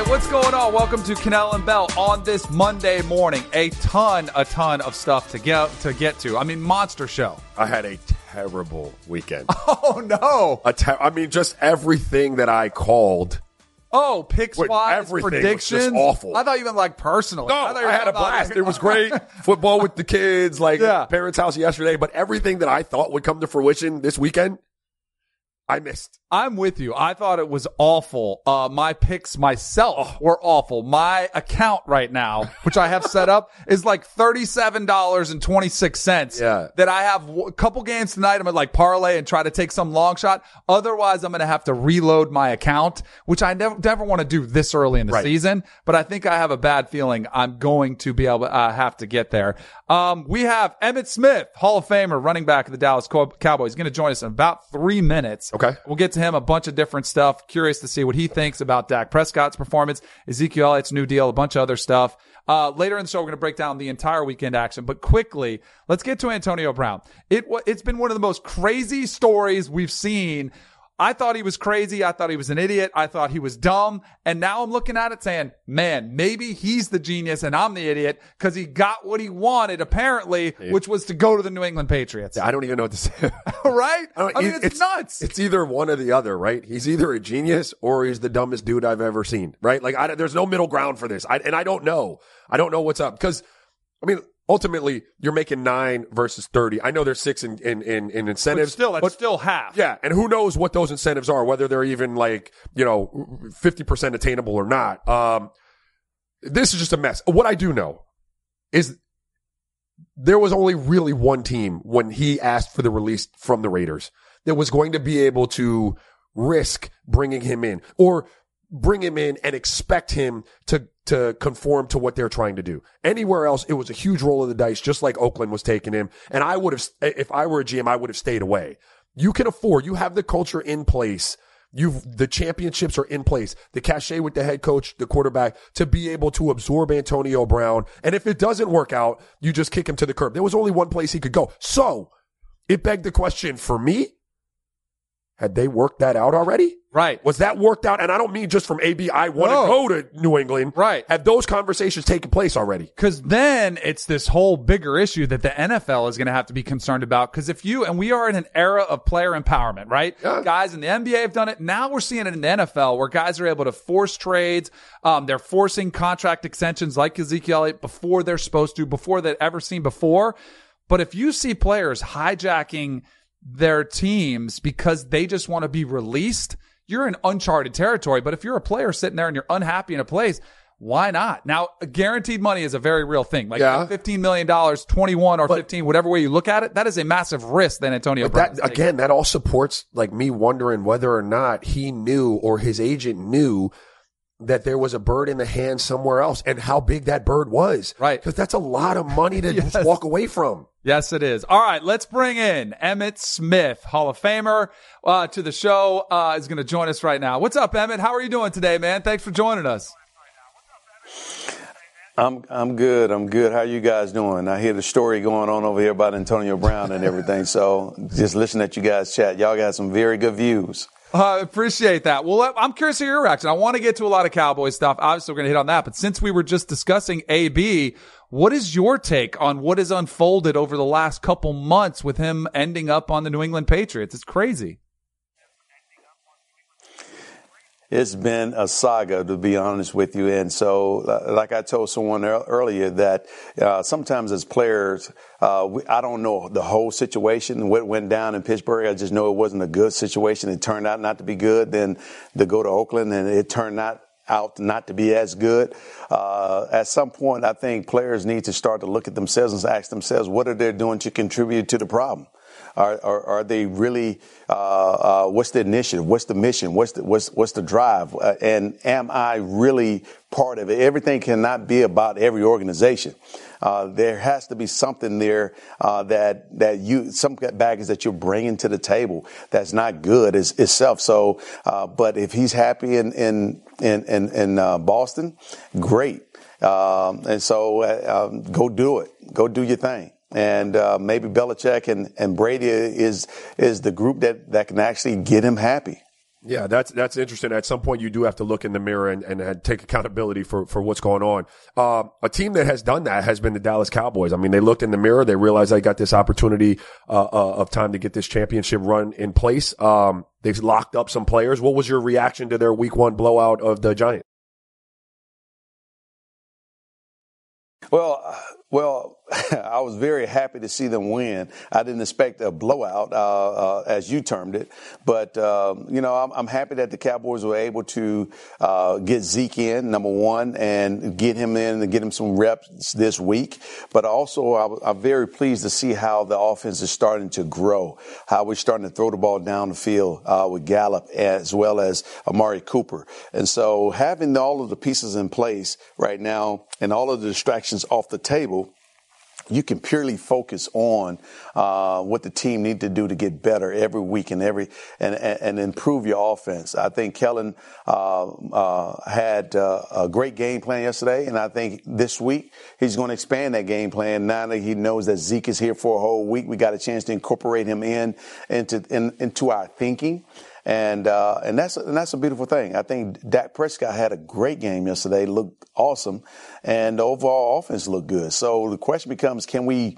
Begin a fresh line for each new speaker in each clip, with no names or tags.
right, what's going on? Welcome to Kanell and Bell on this Monday morning. A ton, a ton of stuff to get to get to. I mean, monster show.
I had a terrible weekend.
Oh no!
A ter- I mean, just everything that I called.
Oh, picks
Wait,
wise,
everything was just
predictions.
awful.
I thought you meant like personally.
No,
I, thought you
I had a blast. It was great. Football with the kids, like
Yeah.
parents' house yesterday. But everything that I thought would come to fruition this weekend, I missed.
I'm with you. I thought it was awful. Uh, my picks myself were awful. My account right now, which I have set up, is like thirty-seven dollars and twenty-six cents.
Yeah.
That I have a couple games tonight. I'm gonna like parlay and try to take some long shot. Otherwise, I'm gonna have to reload my account, which I never never want to do this early in the
Right.
season. But I think I have a bad feeling I'm going to be able to uh, have to get there. Um, we have Emmitt Smith, Hall of Famer, running back of the Dallas Cow- Cowboys, going to join us in about three minutes.
Okay.
We'll get to him a bunch of different stuff. Curious to see what he thinks about Dak Prescott's performance, Ezekiel Elliott's new deal, a bunch of other stuff. Uh, later in the show, we're going to break down the entire weekend action. But quickly, let's get to Antonio Brown. It it's been one of the most crazy stories we've seen. I thought he was crazy. I thought he was an idiot. I thought he was dumb. And now I'm looking at it saying, man, maybe he's the genius and I'm the idiot because he got what he wanted, apparently, which was to go to the New England Patriots.
I don't even know what to say.
right?
I,
I mean,
it-
it's, nuts.
It's either one or the other, right? He's either a genius or he's the dumbest dude I've ever seen, right? Like, I, there's no middle ground for this. I, and I don't know. I don't know what's up because, I mean, ultimately, you're making nine versus 30. I know there's six in, in, in, in
but
incentives.
still, that's
but-
still half.
Yeah, and who knows what those incentives are, whether they're even like, you know, 50% attainable or not. Um, this is just a mess. What I do know is there was only really one team when he asked for the release from the Raiders that was going to be able to risk bringing him in or bring him in and expect him to to conform to what they're trying to do. Anywhere else, it was a huge roll of the dice, just like Oakland was taking him. And I would have, if I were a GM, I would have stayed away. You can afford, you have the culture in place. You've, the championships are in place. The cachet with the head coach, the quarterback to be able to absorb Antonio Brown. And if it doesn't work out, you just kick him to the curb. There was only one place he could go. So it begged the question for me. Had they worked that out already?
Right.
Was that worked out? And I don't mean just from AB. I want to go to New England.
Right.
Have those conversations taken place already?
Because then it's this whole bigger issue that the NFL is going to have to be concerned about. Because if you, and we are in an era of player empowerment, right?
Yeah.
Guys in the NBA have done it. Now we're seeing it in the NFL where guys are able to force trades. Um, they're forcing contract extensions like Ezekiel before they're supposed to, before they've ever seen before. But if you see players hijacking their teams because they just want to be released, you're in uncharted territory. But if you're a player sitting there and you're unhappy in a place, why not? Now, guaranteed money is a very real thing. Like
Yeah.
$15 million, 21 or 15, whatever way you look at it, that is a massive risk that Antonio
But
Brown
that again, that all supports like me wondering whether or not he knew or his agent knew that there was a bird in the hand somewhere else and how big that bird was.
Right.
Because that's a lot of money to
Yes.
just walk away from.
Yes, it is. All right, let's bring in Emmitt Smith, Hall of Famer, uh, to the show. Uh, is going to join us right now. What's up, Emmitt? How are you doing today, man? Thanks for joining us.
I'm I'm good. I'm good. How you guys doing? I hear the story going on over here about Antonio Brown and everything. So just listen at you guys chat. Y'all got some very good views.
I appreciate that. Well, I'm curious to your reaction. I want to get to a lot of Cowboy stuff. Obviously, we're going to hit on that. But since we were just discussing AB, what is your take on what has unfolded over the last couple months with him ending up on the New England Patriots? It's crazy.
It's been a saga, to be honest with you. And so, uh, like I told someone earlier, that uh, sometimes as players, uh, we, I don't know the whole situation, what went down in Pittsburgh. I just know it wasn't a good situation. It turned out not to be good. Then to go to Oakland, and it turned out out not to be as good. Uh, at some point, I think players need to start to look at themselves and ask themselves, what are they doing to contribute to the problem? Are, are, are they really? Uh, uh, what's the initiative? What's the mission? What's the what's what's the drive? Uh, and am I really part of it? Everything cannot be about every organization. Uh, there has to be something there uh, that that you some baggage that you're bringing to the table that's not good is itself. So, uh, but if he's happy in in in in, in uh, Boston, great. Um, and so, uh, um, go do it. Go do your thing and uh, maybe Belichick and, and Brady is is the group that, that can actually get him happy.
Yeah, that's that's interesting. At some point, you do have to look in the mirror and, and take accountability for, for what's going on. Uh, a team that has done that has been the Dallas Cowboys. I mean, they looked in the mirror, they realized they got this opportunity uh, uh, of time to get this championship run in place. Um, they've locked up some players. What was your reaction to their Week One blowout of the Giants?
Well, well, I was very happy to see them win. I didn't expect a blowout, uh, uh, as you termed it, but um, you know, I'm, I'm, happy that the Cowboys were able to uh, get Zeke in, number one, and get him in and get him some reps this week. But also, I, am very pleased to see how the offense is starting to grow, how we're starting to throw the ball down the field uh, with Gallup as well as Amari Cooper, and so having all of the pieces in place right now and all of the distractions off the table you can purely focus on uh, what the team need to do to get better every week and every and, and, improve your offense. I think Kellen uh, uh, had uh, a great game plan yesterday, and I think this week he's going to expand that game plan. Now that he knows that Zeke is here for a whole week, we got a chance to incorporate him in into in, into our thinking and uh, and that's and that's a beautiful thing. I think Dak Prescott had a great game yesterday, looked awesome, and the overall offense looked good. So the question becomes, can we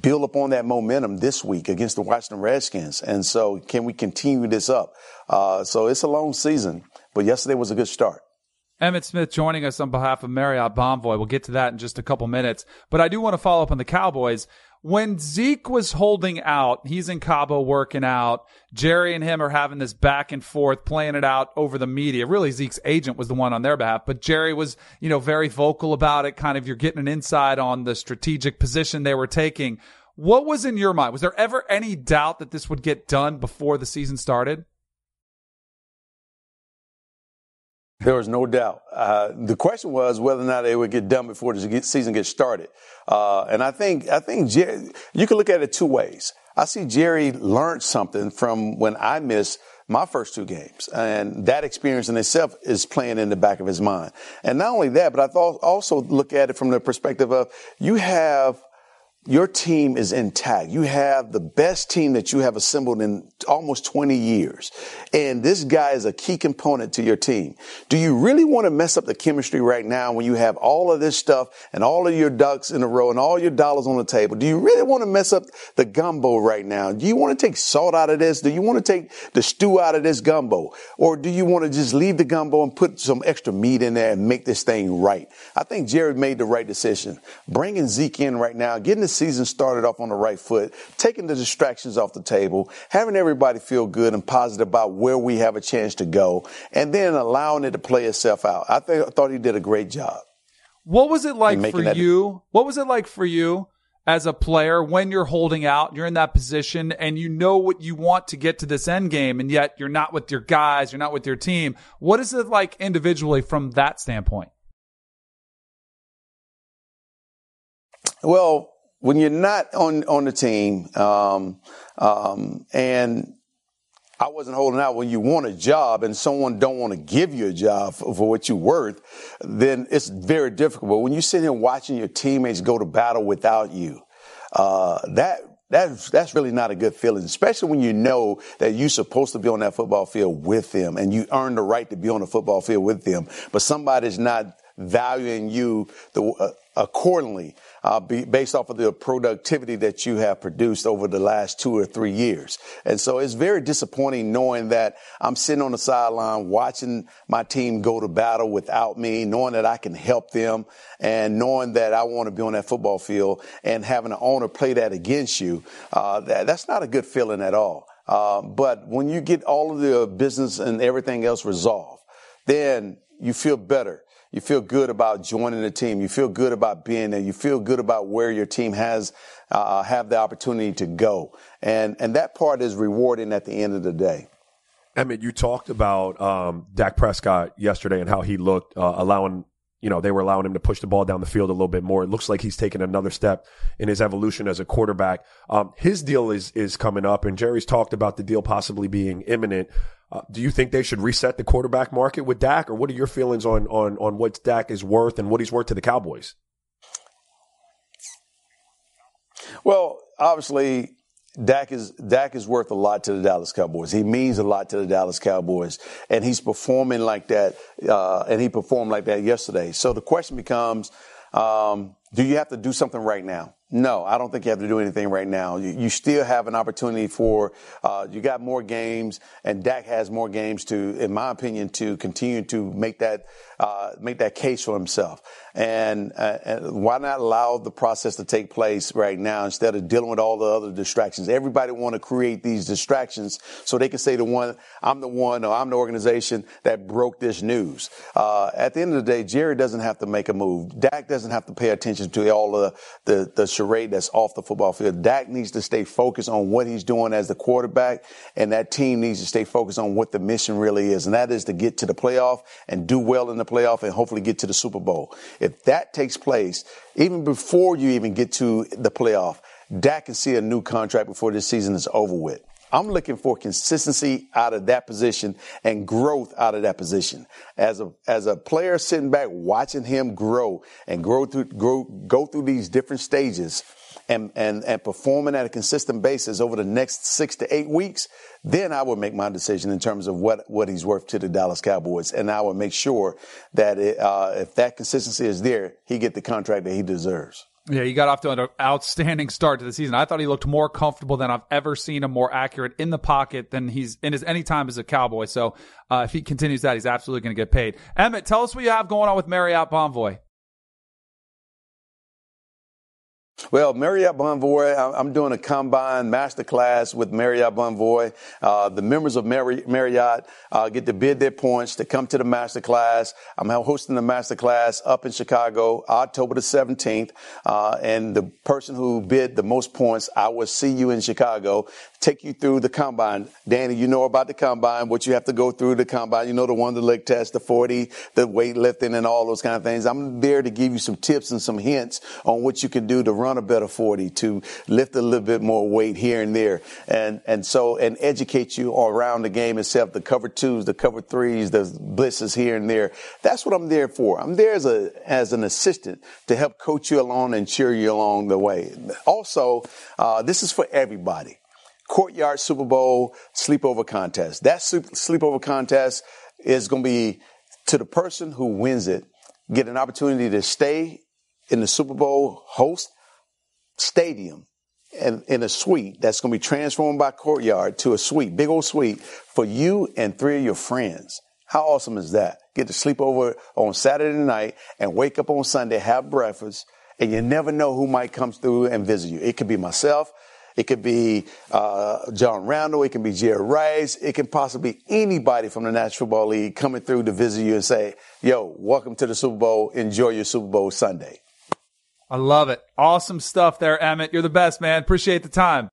build upon that momentum this week against the Washington Redskins? And so can we continue this up? Uh, so it's a long season, but yesterday was a good start.
Emmitt Smith joining us on behalf of Marriott Bonvoy. We'll get to that in just a couple minutes. But I do want to follow up on the Cowboys when Zeke was holding out, he's in Cabo working out. Jerry and him are having this back and forth, playing it out over the media. Really, Zeke's agent was the one on their behalf, but Jerry was, you know, very vocal about it. Kind of, you're getting an insight on the strategic position they were taking. What was in your mind? Was there ever any doubt that this would get done before the season started?
There was no doubt. Uh, the question was whether or not they would get done before the season gets started. Uh, and I think, I think Jerry, you can look at it two ways. I see Jerry learned something from when I missed my first two games. And that experience in itself is playing in the back of his mind. And not only that, but I thought also look at it from the perspective of you have your team is intact. You have the best team that you have assembled in almost 20 years. And this guy is a key component to your team. Do you really want to mess up the chemistry right now when you have all of this stuff and all of your ducks in a row and all your dollars on the table? Do you really want to mess up the gumbo right now? Do you want to take salt out of this? Do you want to take the stew out of this gumbo? Or do you want to just leave the gumbo and put some extra meat in there and make this thing right? I think Jerry made the right decision. Bringing Zeke in right now, getting the season started off on the right foot, taking the distractions off the table, having everybody feel good and positive about where we have a chance to go, and then allowing it to play itself out. I, th- I thought he did a great job.
What was it like for that- you? What was it like for you as a player when you're holding out, you're in that position and you know what you want to get to this end game and yet you're not with your guys, you're not with your team. What is it like individually from that standpoint?
Well, when you're not on on the team, um, um, and I wasn't holding out when you want a job and someone don't want to give you a job for, for, what you're worth, then it's very difficult. But when you sit here watching your teammates go to battle without you, uh, that that's that's really not a good feeling, especially when you know that you're supposed to be on that football field with them and you earn the right to be on the football field with them, but somebody's not valuing you the, uh, accordingly uh, based off of the productivity that you have produced over the last two or three years. And so it's very disappointing knowing that I'm sitting on the sideline watching my team go to battle without me, knowing that I can help them and knowing that I want to be on that football field and having an owner play that against you. Uh, that, that's not a good feeling at all. Uh, but when you get all of the business and everything else resolved, then you feel better you feel good about joining the team. You feel good about being there. You feel good about where your team has uh, have the opportunity to go, and and that part is rewarding at the end of the day.
Emmitt, you talked about um, Dak Prescott yesterday and how he looked, uh, allowing you know, they were allowing him to push the ball down the field a little bit more. It looks like he's taken another step in his evolution as a quarterback. Um, his deal is, is coming up and Jerry's talked about the deal possibly being imminent. Uh, do you think they should reset the quarterback market with Dak or what are your feelings on, on, on what Dak is worth and what he's worth to the Cowboys?
Well, obviously Dak is Dak is worth a lot to the Dallas Cowboys. He means a lot to the Dallas Cowboys, and he's performing like that. Uh, and he performed like that yesterday. So the question becomes, um, do you have to do something right now? No, I don't think you have to do anything right now. You, you still have an opportunity for, uh, you got more games, and Dak has more games to, in my opinion, to continue to make that, uh, make that case for himself. And, uh, and, why not allow the process to take place right now instead of dealing with all the other distractions? Everybody want to create these distractions so they can say the one, I'm the one or I'm the organization that broke this news. Uh, at the end of the day, Jerry doesn't have to make a move. Dak doesn't have to pay attention to all the, the, the charade that's off the football field. Dak needs to stay focused on what he's doing as the quarterback and that team needs to stay focused on what the mission really is. And that is to get to the playoff and do well in the playoff and hopefully get to the Super Bowl. If that takes place, even before you even get to the playoff, Dak can see a new contract before this season is over with. I'm looking for consistency out of that position and growth out of that position. As a as a player sitting back watching him grow and grow through grow go through these different stages and and and performing at a consistent basis over the next six to eight weeks, then I would make my decision in terms of what what he's worth to the Dallas Cowboys, and I would make sure that it, uh, if that consistency is there, he get the contract that he deserves.
Yeah, he got off to an outstanding start to the season. I thought he looked more comfortable than I've ever seen him, more accurate in the pocket than he's in his any time as a Cowboy. So uh, if he continues that, he's absolutely going to get paid. Emmitt, tell us what you have going on with Marriott Bonvoy.
Well, Marriott Bonvoy, I'm doing a combine masterclass with Marriott Bonvoy. Uh, the members of Marriott uh, get to bid their points to come to the masterclass. I'm hosting the masterclass up in Chicago, October the 17th. Uh, and the person who bid the most points, I will see you in Chicago take you through the combine. Danny, you know about the combine, what you have to go through the combine. You know the one, the leg test, the 40, the weightlifting and all those kind of things. I'm there to give you some tips and some hints on what you can do to run a better 40, to lift a little bit more weight here and there. And, and so, and educate you around the game itself, the cover twos, the cover threes, the blitzes here and there. That's what I'm there for. I'm there as a, as an assistant to help coach you along and cheer you along the way. Also, uh, this is for everybody. Courtyard Super Bowl sleepover contest. That sleepover contest is going to be to the person who wins it, get an opportunity to stay in the Super Bowl host stadium and in a suite that's going to be transformed by Courtyard to a suite, big old suite for you and three of your friends. How awesome is that? Get to sleep over on Saturday night and wake up on Sunday, have breakfast, and you never know who might come through and visit you. It could be myself. It could be uh, John Randle. It can be Jerry Rice. It can possibly anybody from the National Football League coming through to visit you and say, "Yo, welcome to the Super Bowl. Enjoy your Super Bowl Sunday."
I love it. Awesome stuff there, Emmitt. You're the best, man. Appreciate the time.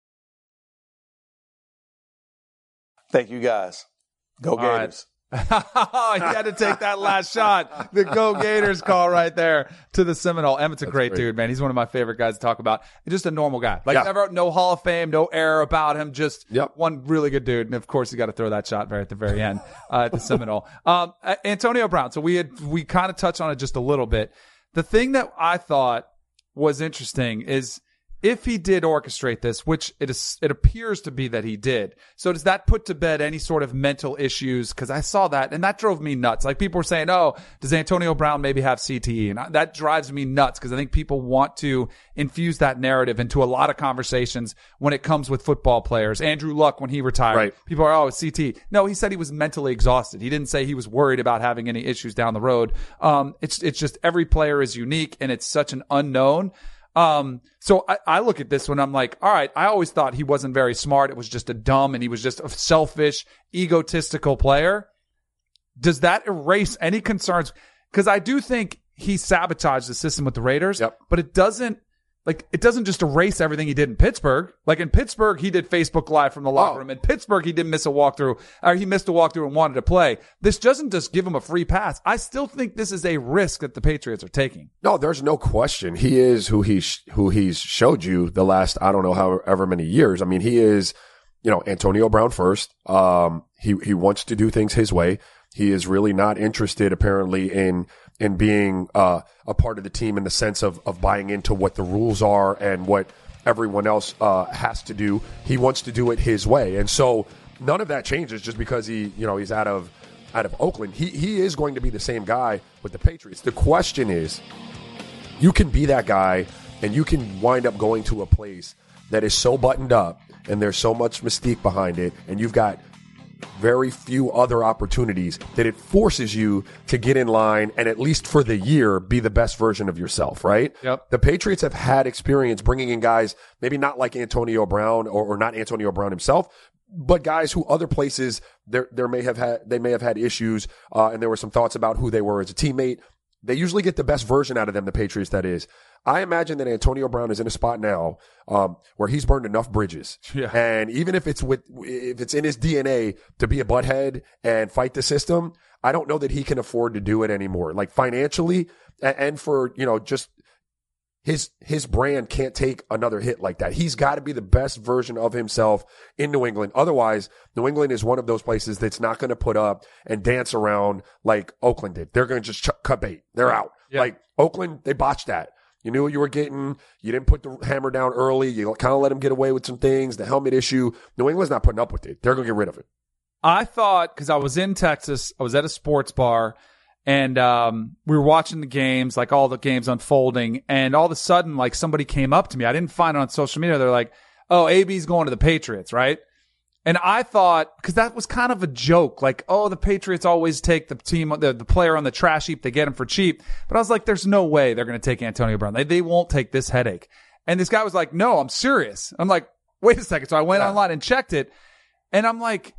Thank you, guys. Go All Gators. Right.
he had to take that last shot. The Go Gators call right there to the Seminole. Emmitt's a great, great, dude, man. He's one of my favorite guys to talk about. Just a normal guy. Like yeah. never, no Hall of Fame, no error about him. Just yep. one really good dude. And of course, you got to throw that shot right at the very end uh, at the Seminole. Um, Antonio Brown. So we had we kind of touched on it just a little bit. The thing that I thought was interesting is if he did orchestrate this, which it is, it appears to be that he did. So does that put to bed any sort of mental issues? Cause I saw that and that drove me nuts. Like people were saying, Oh, does Antonio Brown maybe have CTE? And that drives me nuts because I think people want to infuse that narrative into a lot of conversations when it comes with football players. Andrew Luck, when he retired, right. people are, Oh, it's CTE. No, he said he was mentally exhausted. He didn't say he was worried about having any issues down the road. Um, it's, it's just every player is unique and it's such an unknown. Um, so I, I look at this one, I'm like, all right, I always thought he wasn't very smart. It was just a dumb and he was just a selfish, egotistical player. Does that erase any concerns? Cause I do think he sabotaged the system with the Raiders, yep. but it doesn't like it doesn't just erase everything he did in Pittsburgh. Like in Pittsburgh, he did Facebook Live from the locker oh. room. In Pittsburgh, he didn't miss a walkthrough, or he missed a walkthrough and wanted to play. This doesn't just give him a free pass. I still think this is a risk that the Patriots are taking.
No, there's no question. He is who he who he's showed you the last I don't know however many years. I mean, he is you know Antonio Brown first. Um, he he wants to do things his way. He is really not interested, apparently, in in being uh, a part of the team in the sense of of buying into what the rules are and what everyone else uh, has to do. He wants to do it his way, and so none of that changes just because he, you know, he's out of out of Oakland. He he is going to be the same guy with the Patriots. The question is, you can be that guy, and you can wind up going to a place that is so buttoned up, and there's so much mystique behind it, and you've got very few other opportunities that it forces you to get in line and at least for the year be the best version of yourself, right?
Yep.
The Patriots have had experience bringing in guys, maybe not like Antonio Brown or, or not Antonio Brown himself, but guys who other places there there may have had they may have had issues, uh, and there were some thoughts about who they were as a teammate. They usually get the best version out of them, the Patriots. That is, I imagine that Antonio Brown is in a spot now um, where he's burned enough bridges,
Yeah.
and even if it's with if it's in his DNA to be a butthead and fight the system, I don't know that he can afford to do it anymore. Like financially, and for you know just his his brand can't take another hit like that. He's got to be the best version of himself in New England. Otherwise, New England is one of those places that's not going to put up and dance around like Oakland did. They're going to just ch- cut bait. They're out.
Yeah.
Like Oakland, they botched that. You knew what you were getting. You didn't put the hammer down early. You kind of let him get away with some things. The helmet issue. New England's not putting up with it. They're going to get rid of it.
I thought because I was in Texas, I was at a sports bar, and um, we were watching the games, like all the games unfolding, and all of a sudden, like somebody came up to me. I didn't find it on social media. They're like, "Oh, AB's going to the Patriots, right?" And I thought because that was kind of a joke, like, "Oh, the Patriots always take the team, the, the player on the trash heap. They get him for cheap." But I was like, "There's no way they're going to take Antonio Brown. They they won't take this headache." And this guy was like, "No, I'm serious." I'm like, "Wait a second. So I went
Yeah.
online and checked it, and I'm like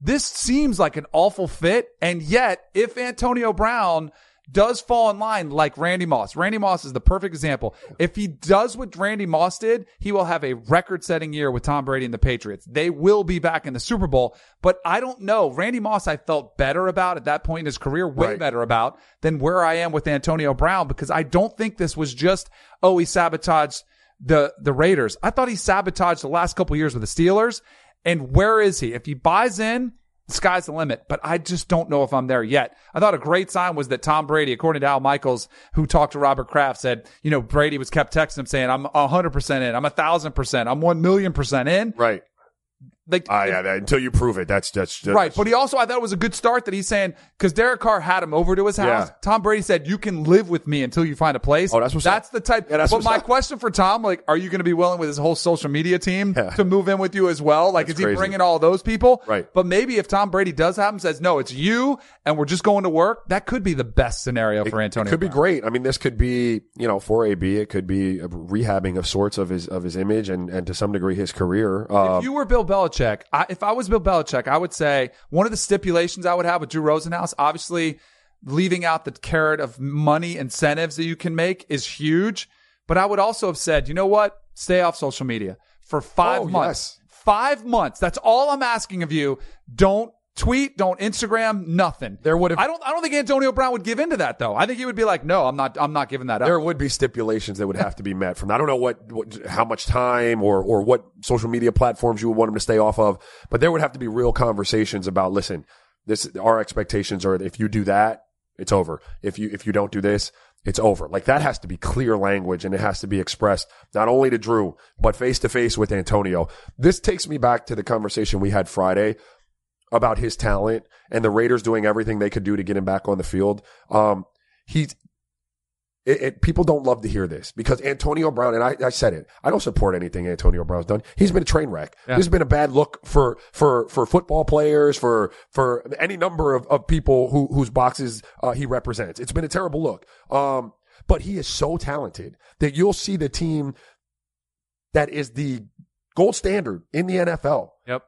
this seems like an awful fit. And yet, if Antonio Brown does fall in line like Randy Moss, Randy Moss is the perfect example. If he does what Randy Moss did, he will have a record setting year with Tom Brady and the Patriots. They will be back in the Super Bowl, but I don't know. Randy Moss, I felt better about at that point in his career, way
Right.
better about than where I am with Antonio Brown because I don't think this was just, oh, he sabotaged the, the Raiders. I thought he sabotaged the last couple years with the Steelers. And where is he? If he buys in, the sky's the limit, but I just don't know if I'm there yet. I thought a great sign was that Tom Brady, according to Al Michaels, who talked to Robert Kraft, said, you know, Brady was kept texting him saying, I'm 100% in. I'm a thousand percent. I'm 1 million percent in.
Right.
Like,
Ah, yeah. that- until you prove it, that's that's, that's
Right, but he also I thought it was a good start that he's saying because Derek Carr had him over to his house.
Yeah.
Tom Brady said, "You can live with me until you find a place."
Oh, that's what's
that's
up.
the type.
Yeah, that's
but my
up.
question for Tom, like, are you going to be willing with his whole social media team
Yeah.
to move in with you as well? Like,
That's
is he
crazy.
bringing all those people?
Right.
But maybe if Tom Brady does have him, says, "No, it's you," and we're just going to work, that could be the best scenario for Antonio.
It could be great. I mean, this could be, you know, for AB, it could be a rehabbing of sorts of his of his image and and to some degree his career. Um,
If you were Bill Belichick, I, if I was Bill Belichick, I would say one of the stipulations I would have with Drew Rosenhaus, obviously leaving out the carrot of money incentives that you can make is huge. But I would also have said, you know what? Stay off social media for five
Oh,
months.
yes.
Five months. That's all I'm asking of you. Don't tweet, don't Instagram, nothing.
There would have-
I don't I don't think Antonio Brown would give into that though. I think he would be like, no, I'm not I'm not giving that up.
there would be stipulations that would have to be met from I don't know what, what how much time or or what social media platforms you would want him to stay off of, but there would have to be real conversations about listen, this our expectations are that if you do that, it's over. If you if you don't do this, it's over. Like that has to be clear language and it has to be expressed not only to Drew, but face to face with Antonio. This takes me back to the conversation we had Friday about his talent and the Raiders doing everything they could do to get him back on the field. Um, he's, it, it, people don't love to hear this because Antonio Brown, and I, I said it, I don't support anything Antonio Brown's done. He's been a train wreck.
Yeah.
This has been a bad look for, for, for football players, for, for any number of, of people who, whose boxes, uh, he represents. It's been a terrible look. Um, but he is so talented that you'll see the team that is the gold standard in the NFL
Yep.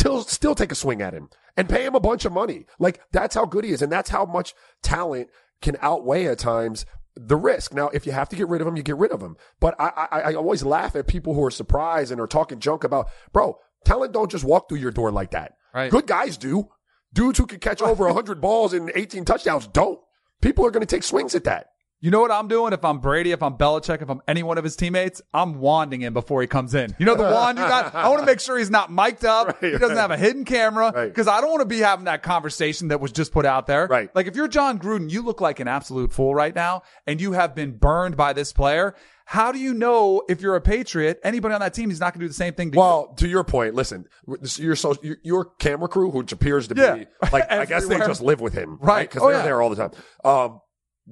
Still still take a swing at him and pay him a bunch of money. Like that's how good he is, and that's how much talent can outweigh at times the risk. Now, if you have to get rid of him, you get rid of him. But I, I, I always laugh at people who are surprised and are talking junk about, bro, talent don't just walk through your door like that.
Right.
Good guys do. Dudes who can catch over 100 balls and 18 touchdowns don't. People are going to take swings at that.
You know what I'm doing? If I'm Brady, if I'm Belichick, if I'm any one of his teammates, I'm wanding him before he comes in. You know the wand you got? I want to make sure he's not mic'd up. he doesn't have a hidden camera
Right.
because I don't want to be having that conversation that was just put out there.
Right.
Like if you're Jon Gruden, you look like an absolute fool right now and you have been burned by this player. how do you know if you're a Patriot, anybody on that team is not going to do the same thing to you?
Well, to your point, listen, your so your, your camera crew, which appears to
Yeah.
be like, I guess they just live with him,
Right.
Because
Oh,
they're
yeah.
there all the time. Um,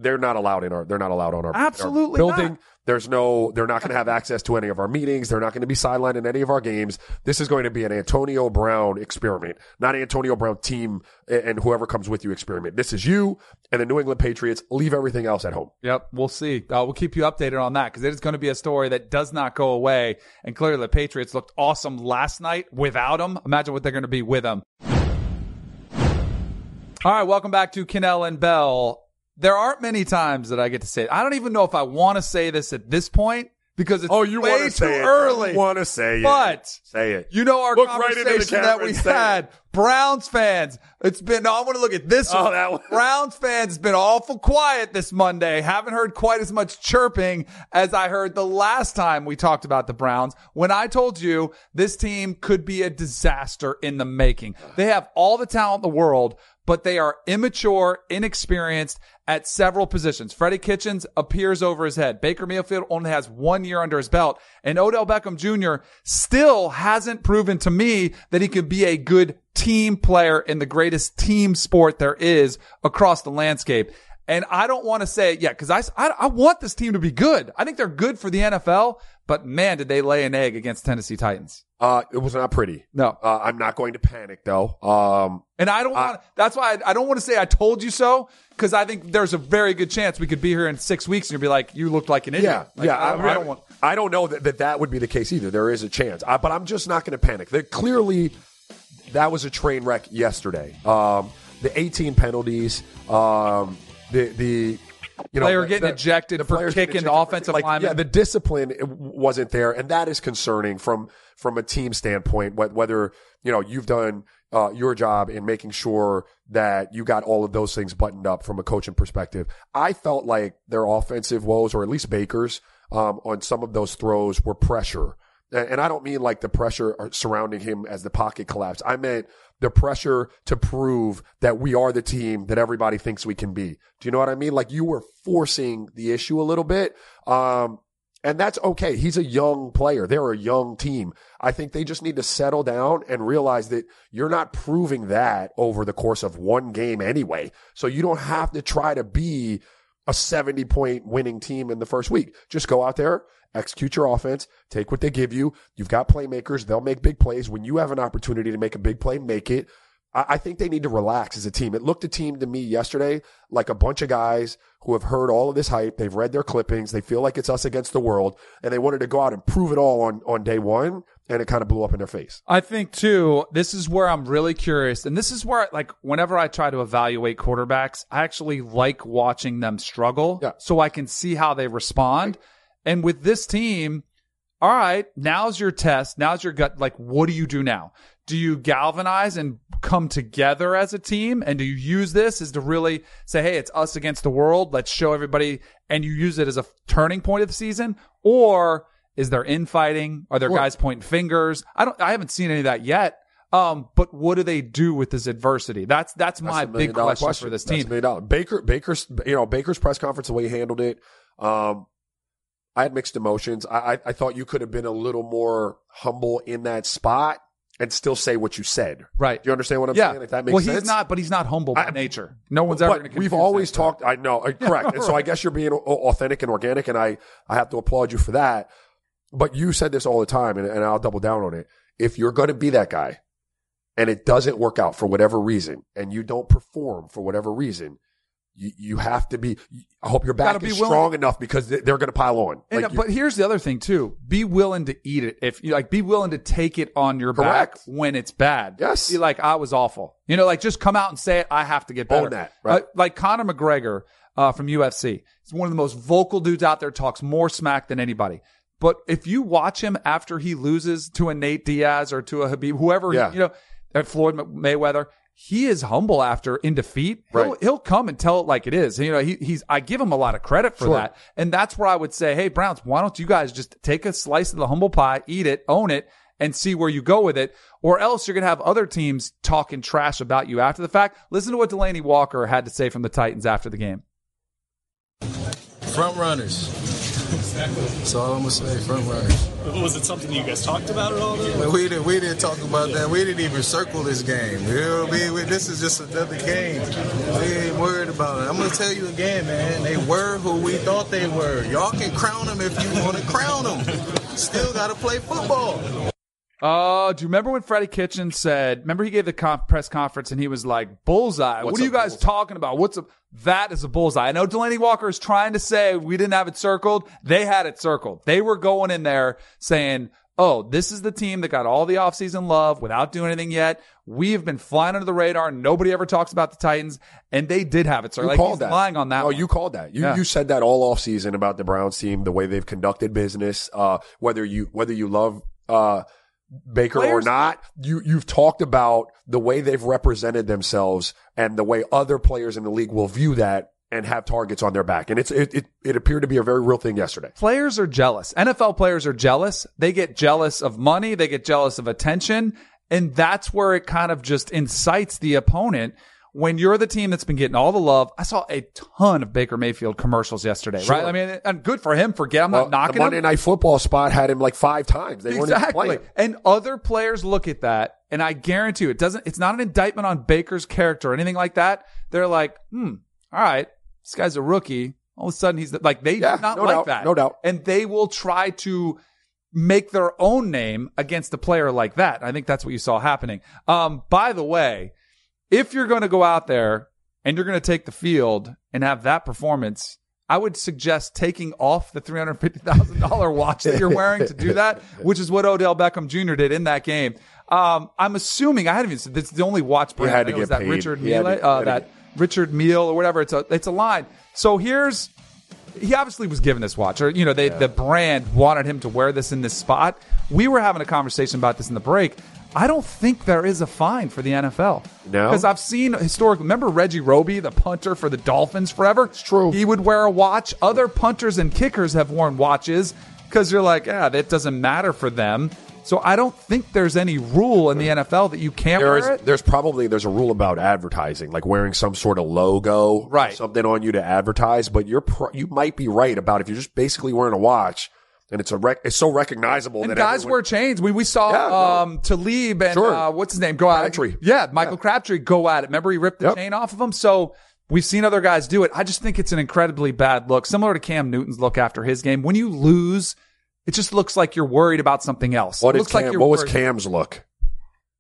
they're not allowed in our. They're not allowed on our in our
Absolutely
building.
not.
There's no. They're not going to have access to any of our meetings. They're not going to be sidelined in any of our games. This is going to be an Antonio Brown experiment, not Antonio Brown team and and whoever comes with you experiment. This is you and the New England Patriots. Leave everything else at home.
Yep, we'll see. Uh, we'll keep you updated on that because it is going to be a story that does not go away. And clearly, the Patriots looked awesome last night without him. Imagine what they're going to be with him. All right, welcome back to Kanell and Bell. There aren't many times that I get to say it. I don't even know if I want to say this at this point because it's
Oh, you
way too
to say it?
early.
Want to say it?
But
say it.
You know our
Look right
conversation
camera
that we
say it.
had. Browns fans. It's been, no, I want to look at this
Oh,
one.
that one.
Browns fans has been awful quiet this Monday. Haven't heard quite as much chirping as I heard the last time we talked about the Browns when I told you this team could be a disaster in the making. They have all the talent in the world, but they are immature, inexperienced at several positions. Freddie Kitchens appears over his head. Baker Mayfield only has one year under his belt. And Odell Beckham Jr. still hasn't proven to me that he could be a good team player in the greatest team sport there is across the landscape. And I don't want to say it yet because I, I, I want this team to be good. I think they're good for the NFL, but man, did they lay an egg against Tennessee Titans.
Uh, it was not pretty.
No.
Uh, I'm not going to panic though. Um,
And I don't want, that's why I, I don't want to say I told you so because I think there's a very good chance we could be here in six weeks and you'll be like, you looked like an idiot.
yeah,
Like,
yeah.
I, I don't want,
I don't know that, that that would be the case either. There is a chance, I, but I'm just not going to panic. That clearly, that was a train wreck yesterday. Um, the 18 penalties, um, the the you know
Player
the-
getting
the-
ejected for
players
kicking the
for-
offensive
like,
lineman.
Yeah, the discipline wasn't there, and that is concerning from from a team standpoint. Whether you know you've done uh, your job in making sure that you got all of those things buttoned up from a coaching perspective. I felt like their offensive woes, or at least Baker's, um, on some of those throws were pressure. And I don't mean like the pressure surrounding him as the pocket collapsed. I meant the pressure to prove that we are the team that everybody thinks we can be. Do you know what I mean? Like you were forcing the issue a little bit. Um, and that's okay. He's a young player. They're a young team. I think they just need to settle down and realize that you're not proving that over the course of one game anyway. So you don't have to try to be a 70 point winning team in the first week. Just go out there, execute your offense, take what they give you. You've got playmakers. They'll make big plays. When you have an opportunity to make a big play, make it. I, I think they need to relax as a team. It looked a team to me yesterday like a bunch of guys who have heard all of this hype. They've read their clippings. They feel like it's us against the world and they wanted to go out and prove it all on, on day one. And it kind of blew up in their face.
I think too, this is where I'm really curious. And this is where, like, whenever I try to evaluate quarterbacks, I actually like watching them struggle
Yeah.
so I can see how they respond. And with this team, all right, now's your test. Now's your gut. Like, what do you do now? Do you galvanize and come together as a team? And do you use this as to really say, hey, it's us against the world? Let's show everybody. And you use it as a turning point of the season? Or is there infighting? Are there
Well-
guys pointing fingers? I don't, I haven't seen any of that yet. Um, but what do they do with this adversity? That's, that's my
That's
big
dollar
question, for this
That's a
team.
million dollar. Baker, Baker's, you know, Baker's press conference, the way he handled it, um, I had mixed emotions. I, I, I thought you could have been a little more humble in that spot and still say what you said.
Right.
Do you understand what I'm
yeah.
saying? If that makes
well,
sense.
he's not, but he's not humble by
I-
nature. No one's ever.
but we've always talked. I know, uh, correct. And so I guess you're being authentic and organic, and I I have to applaud you for that. But you said this all the time, and, and I'll double down on it. If you're going to be that guy, and it doesn't work out for whatever reason, and you don't perform for whatever reason, you, you have to be. I hope your back is strong enough because they- they're going to pile on.
And,
Like,
but here's the other thing too: be willing to eat it. If you like, be willing to take it on your
Correct.
back when it's bad.
Yes.
be like, I was awful. You know, like just come out and say it. I have to get better.
Own that, right.
Uh, like Conor McGregor uh, from UFC. He's one of the most vocal dudes out there. Talks more smack than anybody. But if you watch him after he loses to a Nate Diaz or to a Khabib, whoever
Yeah.
you know, at Floyd Mayweather, he is humble after in defeat. He'll, he'll come and tell it like it is. You know, he, he's I give him a lot of credit for
Sure.
that. And that's where I would say, hey, Browns, why don't you guys just take a slice of the humble pie, eat it, own it, and see where you go with it? Or else you're going to have other teams talking trash about you after the fact. Listen to what Delanie Walker had to say from the Titans after the game.
Front runners. That's all I'm gonna say. Front runners.
Was it something you guys talked about at all?
We didn't. We didn't talk about that. We didn't even circle this game. You know what I mean? We, this is just another game. We ain't worried about it. I'm gonna tell you again, man. They were who we thought they were. Y'all can crown them if you want to crown them. Still gotta play football.
Uh, do you remember when Freddie Kitchen said? Remember he gave the conf- press conference and he was like, "Bullseye.
What's
what are you guys
bullseye?
talking about? What's a that is a bullseye." I know Delanie Walker is trying to say we didn't have it circled. They had it circled. They were going in there saying, "Oh, this is the team that got all the offseason love without doing anything yet. We have been flying under the radar. Nobody ever talks about the Titans, and they did have it
You
circled. Like
called
he's
that.
lying on that.
No,
one.
you called that. You
Yeah.
you said that all offseason about the Browns team, the way they've conducted business, uh, whether you whether you love uh, Baker or not. You you've talked about the way they've represented themselves and the way other players in the league will view that and have targets on their back. And it's it it, it appeared to be a very real thing yesterday.
players are jealous. NFL players are jealous. They get jealous of money. They get jealous of attention. And that's where it kind of just incites the opponent. When you're the team that's been getting all the love, I saw a ton of Baker Mayfield commercials yesterday, right? I mean, and good for him Forget. I'm
Well,
not knocking
the Monday
him.
Night Football spot had him like five times. They weren't
Exactly.
playing.
And other players look at that, and I guarantee you, it doesn't. It's not an indictment on Baker's character or anything like that. They're like, hmm, all right, this guy's a rookie. All of a sudden, he's the, like they
Yeah,
do not
no
like
doubt,
that,
no doubt.
And they will try to make their own name against a player like that. I think that's what you saw happening. Um, by the way, if you're going to go out there and you're going to take the field and have that performance, I would suggest taking off the $350,000 watch that you're wearing to do that, which is what Odell Beckham Jr. did in that game. Um, I'm assuming I hadn't even said this is the only watch brand.
had to get
is that
paid.
Richard
to-
uh, that
get-
Richard Mille or whatever. It's a, it's a line. So here's, he obviously was given this watch, or you know, they the brand wanted him to wear this in this spot. We were having a conversation about this in the break. I don't think there is a fine for the NFL.
No?
because I've seen historically. Remember Reggie Roby, the punter for the Dolphins, forever. It's
true.
He would wear a watch. Other punters and kickers have worn watches because you're like, ah, that doesn't matter for them. So I don't think there's any rule in the NFL that you can't
There
wear
is,
it.
there's probably there's a rule about advertising, like wearing some sort of logo,
Right.
Something on you to advertise. But you're pro- you might be right about if you're just basically wearing a watch and it's a rec- it's so recognizable
And
that
guys
everyone-
wear chains. We we saw
Yeah, no.
um, Talib and
Sure.
uh, what's his name go at
Crabtree.
it. Yeah, Michael Crabtree go at it. Remember he ripped the
Yep.
chain off of him. So we've seen other guys do it. I just think it's an incredibly bad look, similar to Cam Newton's look after his game. When you lose, it just looks like you're worried about something else.
What
it
did
looks
Cam,
like
what was Cam's look?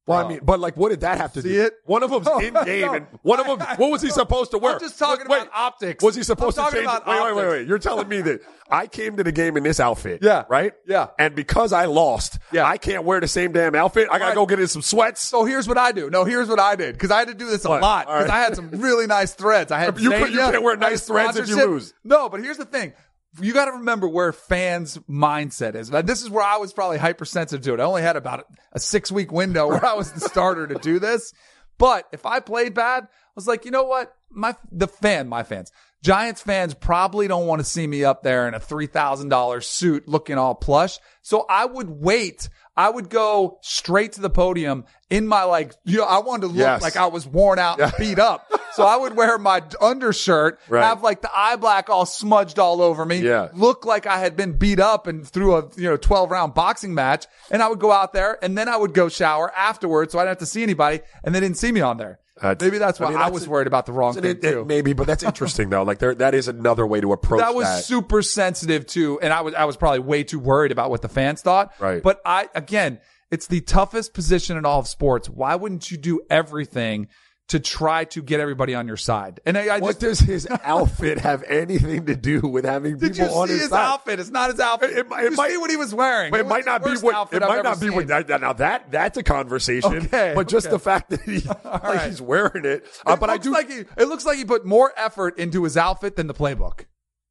Well, I mean, but like, what did that have to
See
do?
it?
One of them's
No,
oh,
in
game,
no.
and one of them. What was he supposed to wear?
I'm just talking
Wait,
about optics.
Was he supposed
I'm
to change?
about
wait, wait, wait, wait. You're telling me that I came to the game in this outfit?
Yeah.
right.
Yeah.
and because I lost,
Yeah.
I can't wear the same damn outfit. I gotta
Right.
go get in some sweats.
So here's what I do. No, here's what I did because I had to do this a
What?
lot because
right.
I had some really nice threads. I had
You you
Zania,
can't wear nice threads if you lose.
No, but here's the thing. You got to remember where fans' mindset is. This is where I was probably hypersensitive to it. I only had about a six week window where I was the starter to do this. But if I played bad, I was like, you know what? My the fan, my fans, Giants fans probably don't want to see me up there in a three thousand dollars suit, looking all plush. So I would wait. I would go straight to the podium in my like, you know, I wanted to look
Yes.
like I was worn out and beat up. So I would wear my undershirt,
Right.
have like the eye black all smudged all over me,
Yeah.
look like I had been beat up and through a you know twelve round boxing match, and I would go out there and then I would go shower afterwards, so I didn't have to see anybody, and they didn't see me on there.
That's-
Maybe that's why I,
mean, that's
was
a-
worried about the wrong thing
it- it-
too.
maybe, but that's interesting though. Like there, that is another way to approach
that was
that.
super sensitive too, and I was I was probably way too worried about what the fans thought.
Right.
But I again, it's the toughest position in all of sports. Why wouldn't you do everything to try to get everybody on your side? And I, I
what
just
does his outfit have anything to do with having
did
people
you
on his,
his
side?
outfit? It's not his outfit.
It- it might- it
you
might-
see what he was wearing.
But it
was
might not be what it
I've
might not be
seen.
what that, now that that's a conversation.
Okay,
but just
okay.
the fact that he like
right.
he's wearing it. Uh,
It
but I do.
like he, it looks like he put more effort into his outfit than the playbook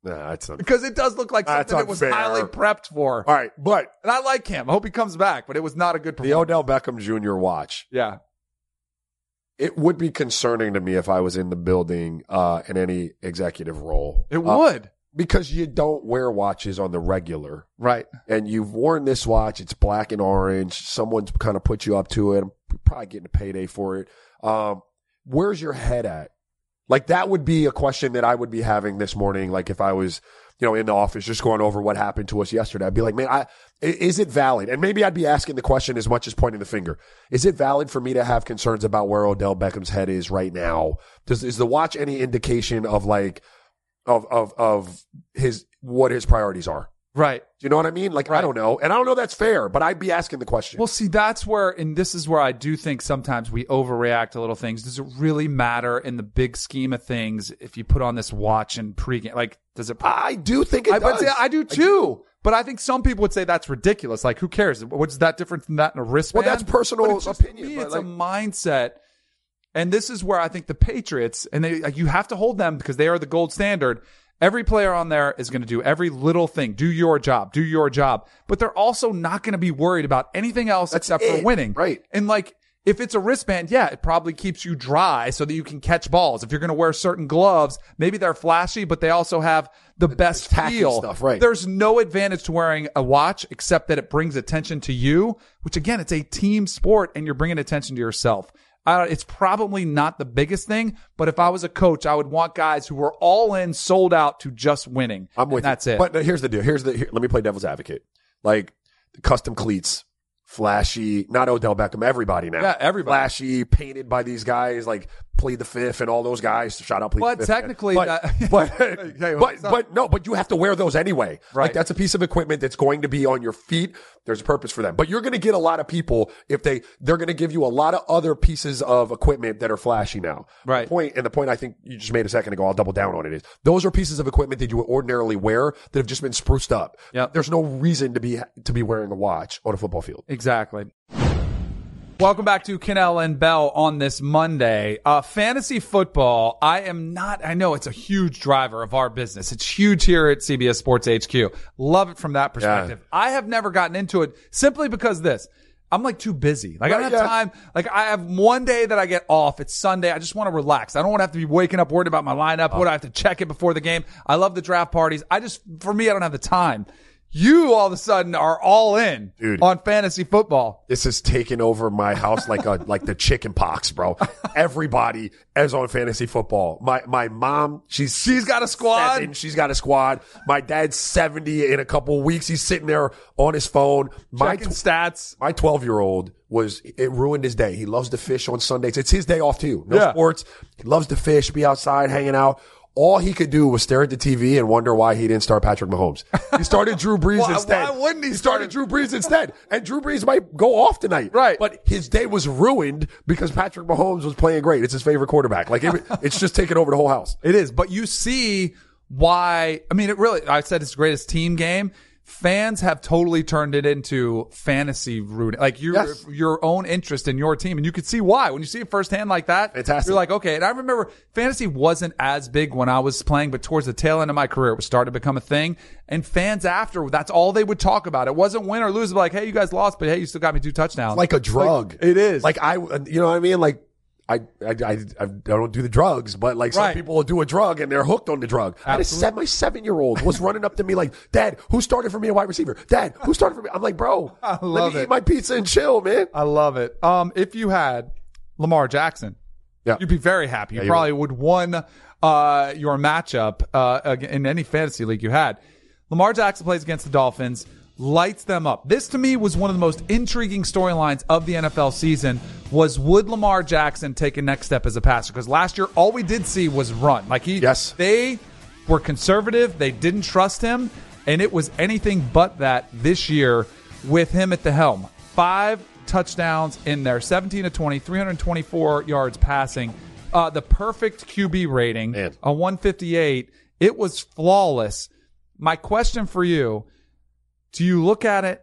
nah, that's
because it does look like something that was highly prepped for.
all right. But
And I like him. I hope he comes back, but it was not a good
the. Odell Beckham Jr. watch.
yeah.
It would be concerning to me if I was in the building uh, in any executive role.
It
Uh,
would.
because you don't wear watches on the regular.
Right.
and you've worn this watch. It's black and orange. Someone's kind of put you up to it. I'm probably getting a payday for it. Um, where's your head at? Like that would be a question that I would be having this morning. Like if I was, you know, in the office, just going over what happened to us yesterday. I'd be like, man, I, is it valid? And maybe I'd be asking the question as much as pointing the finger. Is it valid for me to have concerns about where Odell Beckham's head is right now? Does, is the watch any indication of like, of, of, of his, what his priorities are?
Right.
Do you know what I mean? Like, I don't know. And I don't know that's fair, but I'd be asking the question.
Well, see, that's where, and this is where I do think sometimes we overreact to little things. Does it really matter in the big scheme of things if you put on this watch and pregame? Like, does it?
I do think it
I,
does.
I do too. But I think some people would say that's ridiculous. Like, who cares? What's that different from that in a wristband?
Well, that's personal
But it's
opinion,
me, it's
like-
a mindset. And this is where I think the Patriots, and they, like, you have to hold them because they are the gold standard. Every player on there is going to do every little thing. Do your job. Do your job. But they're also not going to be worried about anything else except for winning.
Right.
And like, if it's a wristband, yeah, it probably keeps you dry so that you can catch balls. If you're going to wear certain gloves, maybe they're flashy, but they also have the best
tacky
feel.
stuff, right.
There's no advantage to wearing a watch except that it brings attention to you, which again, it's a team sport and you're bringing attention to yourself. It's probably not the biggest thing, but if I was a coach, I would want guys who were all in, sold out to just winning.
I'm with
and that's
you.
it.
But here's the deal. Here's the. Here, let me play devil's advocate. Like the custom cleats, flashy. Not Odell Beckham. Everybody now.
Yeah, everybody.
Flashy, painted by these guys like Plead the Fifth and all those guys. Shout out Plead
But
the Fifth.
technically,
but
that-
but, but but no. But you have to wear those anyway.
Right.
Like that's a piece of equipment that's going to be on your feet. There's a purpose for them. But you're going to get a lot of people if they they're going to give you a lot of other pieces of equipment that are flashy now.
Right.
The point and the point I think you just made a second ago. I'll double down on it. Is those are pieces of equipment that you would ordinarily wear that have just been spruced up.
yeah
There's no reason to be to be wearing a watch on a football field.
Exactly. Welcome back to Kanell and Bell on this Monday. Uh, fantasy football, I am not, I know it's a huge driver of our business. It's huge here at CBS Sports HQ. Love it from that perspective. I have never gotten into it simply because this. I'm like too busy. Like I don't have
yeah.
time. Like I have one day that I get off. It's Sunday. I just want to relax. I don't want to have to be waking up worried about my lineup. What I have to check it before the game. I love the draft parties. I just, for me, I don't have the time. You all of a sudden are all in
Dude.
on fantasy football.
This is taking over my house like a like the chicken pox, bro. Everybody is on fantasy football. My my mom, she's
She's got a squad?
seven. She's got a squad. My dad's seventy in a couple weeks. He's sitting there on his phone. My
Checking stats.
my 12 year old was, it ruined his day. He loves to fish on Sundays. It's his day off too. No
Yeah.
sports. He loves to fish, be outside, hanging out. All he could do was stare at the TV and wonder why he didn't start Patrick Mahomes. He started Drew Brees
Why-
instead.
why wouldn't he
started
start-
Drew Brees instead? And Drew Brees might go off tonight.
Right.
But his day was ruined because Patrick Mahomes was playing great. It's his favorite quarterback. Like it, it's just taking over the whole house.
It is, but you see why. I mean, it really. I said it's the greatest team game. Fans have totally turned it into fantasy rooting, like your
Yes.
your own interest in your team, and you could see why when you see it firsthand like that.
Fantastic.
You're like, okay. And I remember fantasy wasn't as big when I was playing, but towards the tail end of my career, it was starting to become a thing. And fans after, that's all they would talk about. It wasn't win or lose. Like, hey, you guys lost, but hey, you still got me two touchdowns.
like a drug.
it is.
Like I, you know what I mean? Like I, I, I, I don't do the drugs, but like some
Right.
people will do a drug and they're hooked on the drug. I just said my seven year old was running up to me like, Dad, who started for me a wide receiver? Dad, who started for me? I'm like, bro,
I
let
love
me
it.
eat my pizza and chill, man.
I love it. Um, if you had Lamar Jackson,
Yeah.
you'd be very happy. You probably would won uh, your matchup uh, ag- in any fantasy league you had. Lamar Jackson plays against the Dolphins, lights them up. This to me was one of the most intriguing storylines of the NFL season. Was would Lamar Jackson take a next step as a passer? Because last year all we did see was run. Like he,
Yes.
they were conservative. They didn't trust him, and it was anything but that this year with him at the helm. Five touchdowns in there, 17 to 20, 324 yards passing. Uh, the perfect QB rating,
Man.
a 158. It was flawless. My question for you do you look at it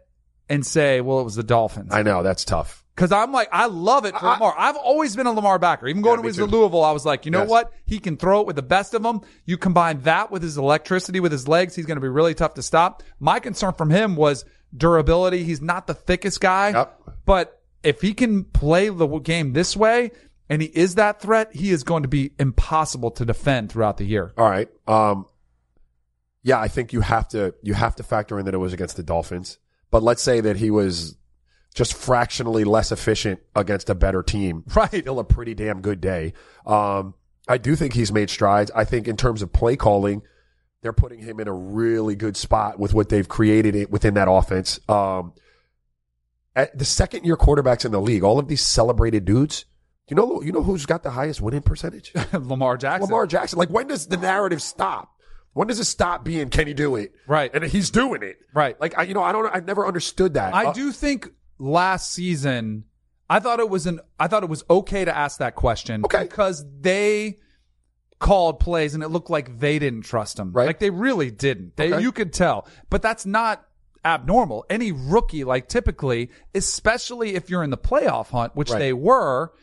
and say, well, it was the Dolphins?
I know that's tough.
Because I'm like, I love it for Lamar. I've always been a Lamar backer. Even going
Yeah,
to his. Louisville, I was like, you know
Yes.
what? He can throw it with the best of them. You combine that with his electricity, with his legs, he's going to be really tough to stop. My concern from him was durability. He's not the thickest guy,
Yep.
but if he can play the game this way and he is that threat, he is going to be impossible to defend throughout the year.
All right. Um, yeah, I think you have to you have to factor in that it was against the Dolphins. But let's say that he was just fractionally less efficient against a better team.
Right.
Still a pretty damn good day. Um, I do think he's made strides. I think in terms of play calling, They're putting him in a really good spot with what they've created it within that offense. Um, at the second year quarterbacks in the league, all of these celebrated dudes. You know, you know who's got the highest winning percentage?
Lamar Jackson.
Lamar Jackson. Like, when does the narrative stop? When does it stop being, can he do it?
Right.
And he's doing it.
Right.
Like, I, you know, I don't, I've never understood that.
I
Uh,
do think last season, I thought it was an, I thought it was okay to ask that question.
Okay.
Because they called plays and it looked like they didn't trust him.
Right.
Like they really didn't. They,
Okay.
you could tell. But that's not abnormal. Any rookie, like typically, especially if you're in the playoff hunt, which
Right.
they were,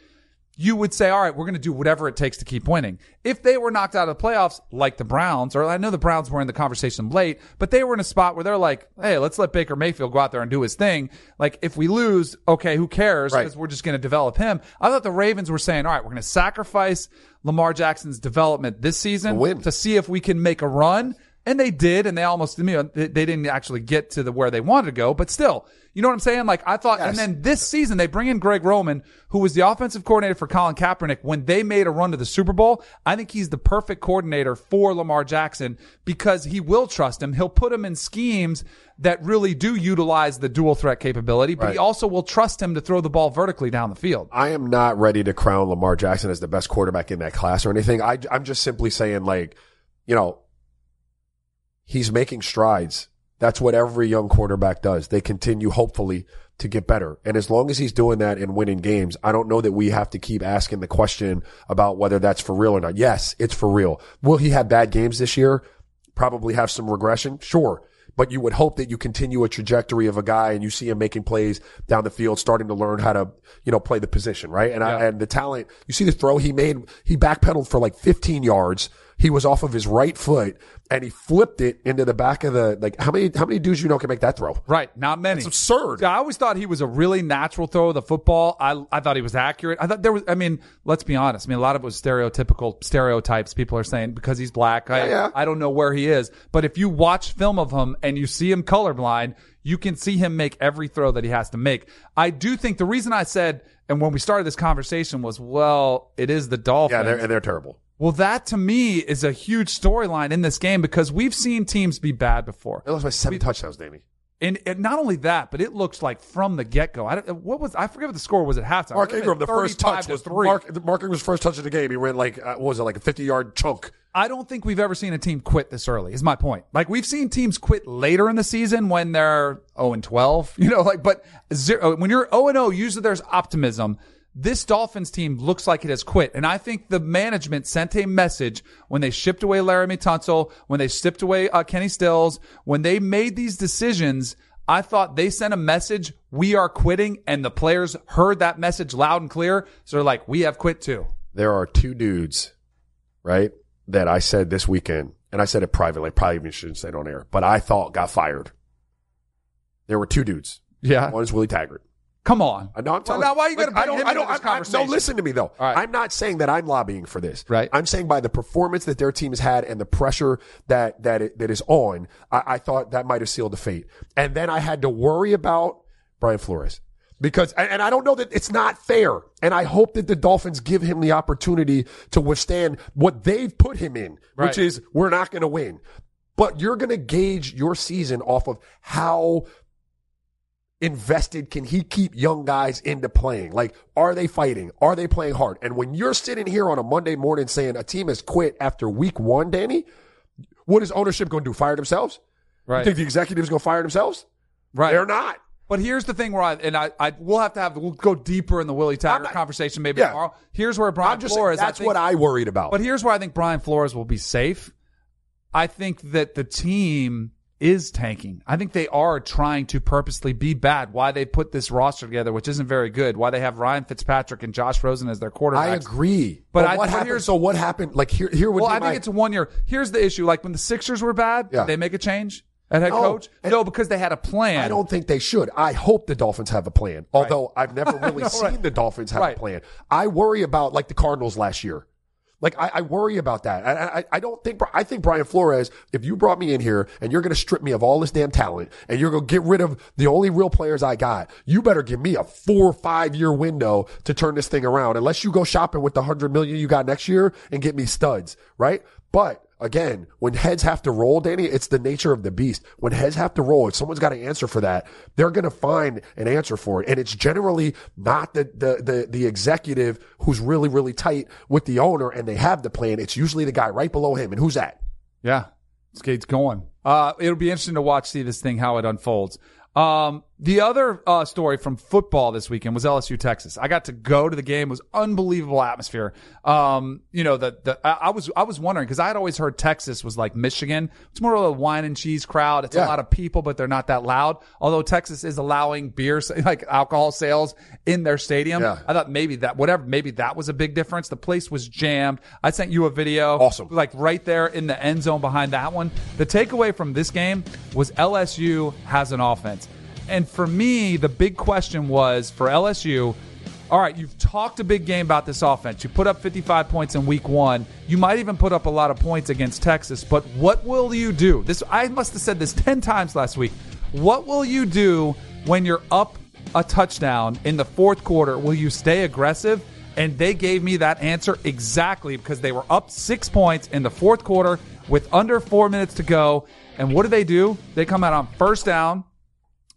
you would say, all right, we're going to do whatever it takes to keep winning. If they were knocked out of the playoffs, like the Browns, or I know the Browns were in the conversation late, but they were in a spot where they're like, hey, let's let Baker Mayfield go out there and do his thing. Like, if we lose, okay, who cares?
Right.
Because we're just going to develop him. I thought the Ravens were saying, all right, we're going to sacrifice Lamar Jackson's development this season to see if we can make a run. And they did, and they almost, you know, they they didn't actually get to the where they wanted to go, but still, you know what I'm saying? Like I thought, and then this season they bring in Greg Roman, who was the offensive coordinator for Colin Kaepernick when they made a run to the Super Bowl. I think he's the perfect coordinator for Lamar Jackson because he will trust him. He'll put him in schemes that really do utilize the dual threat capability, but he also will trust him to throw the ball vertically down the field.
I am not ready to crown Lamar Jackson as the best quarterback in that class or anything. I, I'm just simply saying, like, you know, he's making strides. That's what every young quarterback does. They continue, hopefully, to get better. And as long as he's doing that and winning games, I don't know that we have to keep asking the question about whether that's for real or not. Yes, it's for real. Will he have bad games this year? Probably have some regression? Sure. But you would hope that you continue a trajectory of a guy and you see him making plays down the field, starting to learn how to, you know, play the position, right? And I, and the talent, you see the throw he made, he backpedaled for like 15 yards. He was off of his right foot and he flipped it into the back of the, like, how many, how many dudes you know can make that throw?
Right. Not many.
It's absurd.
Yeah, I always thought he was a really natural throw of the football. I I thought he was accurate. I thought there was. I mean, let's be honest. I mean, a lot of it was stereotypical stereotypes. People are saying because he's black. I
yeah.
I don't know where he is, but if you watch film of him and you see him colorblind, you can see him make every throw that he has to make. I do think the reason I said and when we started this conversation was, well, it is the Dolphins.
Yeah, they're, and they're terrible.
Well, that to me is a huge storyline in this game because we've seen teams be bad before.
It lost by seven touchdowns, Danny.
And, and not only that, but it looks like from the get go. What was I forget what the score was at halftime.
Mark Ingram, the first touch
to
was
three.
Mark, Mark Ingram's first touch of the game. He ran like, uh, what was it, like a 50 yard chunk.
I don't think we've ever seen a team quit this early. Is my point. Like we've seen teams quit later in the season when they're 0 and 12. You know, like but zero, when you're 0 and 0, usually there's optimism. This Dolphins team looks like it has quit, and I think the management sent a message when they shipped away Laremy Tunsil, when they shipped away uh, Kenny Stills, when they made these decisions. I thought they sent a message, we are quitting, and the players heard that message loud and clear. So they're like, we have quit too.
There are two dudes, right, that I said this weekend, and I said it privately. I probably even shouldn't say it on air, but I thought got fired. There were two dudes.
Yeah.
One is Willie Taggart.
Come on.
No, I'm telling
now, why you
like,
to
I don't,
him
I don't,
into this
I-? No, listen to me though.
Right.
I'm not saying that I'm lobbying for this.
Right.
I'm saying by the performance that their team has had and the pressure that that it, that is on, I, I thought that might have sealed the fate. And then I had to worry about Brian Flores because, and, and I don't know that it's not fair. And I hope that the Dolphins give him the opportunity to withstand what they've put him in,
Right.
which is we're not going to win. But you're going to gauge your season off of how invested can he keep young guys into playing? Like, are they fighting? Are they playing hard? And when you're sitting here on a Monday morning saying a team has quit after week one, Danny, what is ownership going to do? Fire themselves? You
Right.
think the executives going to fire themselves?
Right.
They're not.
But here's the thing where I and I, I we'll have to have we'll go deeper in the Willie Taggart
not-
conversation maybe
Yeah.
tomorrow. Here's where Brian
I'm just
Flores.
that's
I think,
what I worried about.
But here's where I think Brian Flores will be safe. I think that the team is tanking. I think they are trying to purposely be bad. Why they put this roster together, which isn't very good. Why they have Ryan Fitzpatrick and Josh Rosen as their quarterbacks.
I agree.
But
But,
I-
what
but
happened? So what happened? Like here, here would
Well,
be
I think
my-
it's a one year. Here's the issue: like when the Sixers were bad,
Yeah.
did they make a change at head
No.
coach? No, because they had a plan.
I don't think they should. I hope the Dolphins have a plan. Although I've never really
know,
seen
right.
the Dolphins have
Right.
a plan. I worry about like the Cardinals last year. Like I, I worry about that. I, I, I don't think I think Brian Flores. If you brought me in here and you're going to strip me of all this damn talent and you're going to get rid of the only real players I got, you better give me a four or five year window to turn this thing around. Unless you go shopping with the hundred million you got next year and get me studs, right? But again, when heads have to roll, Danny, it's the nature of the beast. When heads have to roll, if someone's got to answer for that, they're going to find an answer for it. And it's generally not the, the, the, the executive who's really, really tight with the owner and they have the plan. It's usually the guy right below him. And who's that?
Yeah. Skate's going. Uh, it'll be interesting to watch, see this thing, how it unfolds. Um, the other uh, story from football this weekend was LSU Texas. I got to go to the game. It was unbelievable atmosphere. Um, you know, the, the, I, I was, I was wondering because I had always heard Texas was like Michigan. It's more of a wine and cheese crowd. It's a lot of people, but they're not that loud. Although Texas is allowing beer, like alcohol sales in their stadium.
Yeah.
I thought maybe that, whatever, maybe that was a big difference. The place was jammed. I sent you a video.
Awesome.
Like right there in the end zone behind that one. The takeaway from this game was LSU has an offense. And for me, the big question was for LSU, all right, you've talked a big game about this offense. You put up 55 points in week one. You might even put up a lot of points against Texas, but what will you do? This I must have said this 10 times last week. What will you do when you're up a touchdown in the fourth quarter? Will you stay aggressive? And they gave me that answer exactly because they were up six points in the fourth quarter with under four minutes to go. And what do they do? They come out on first down,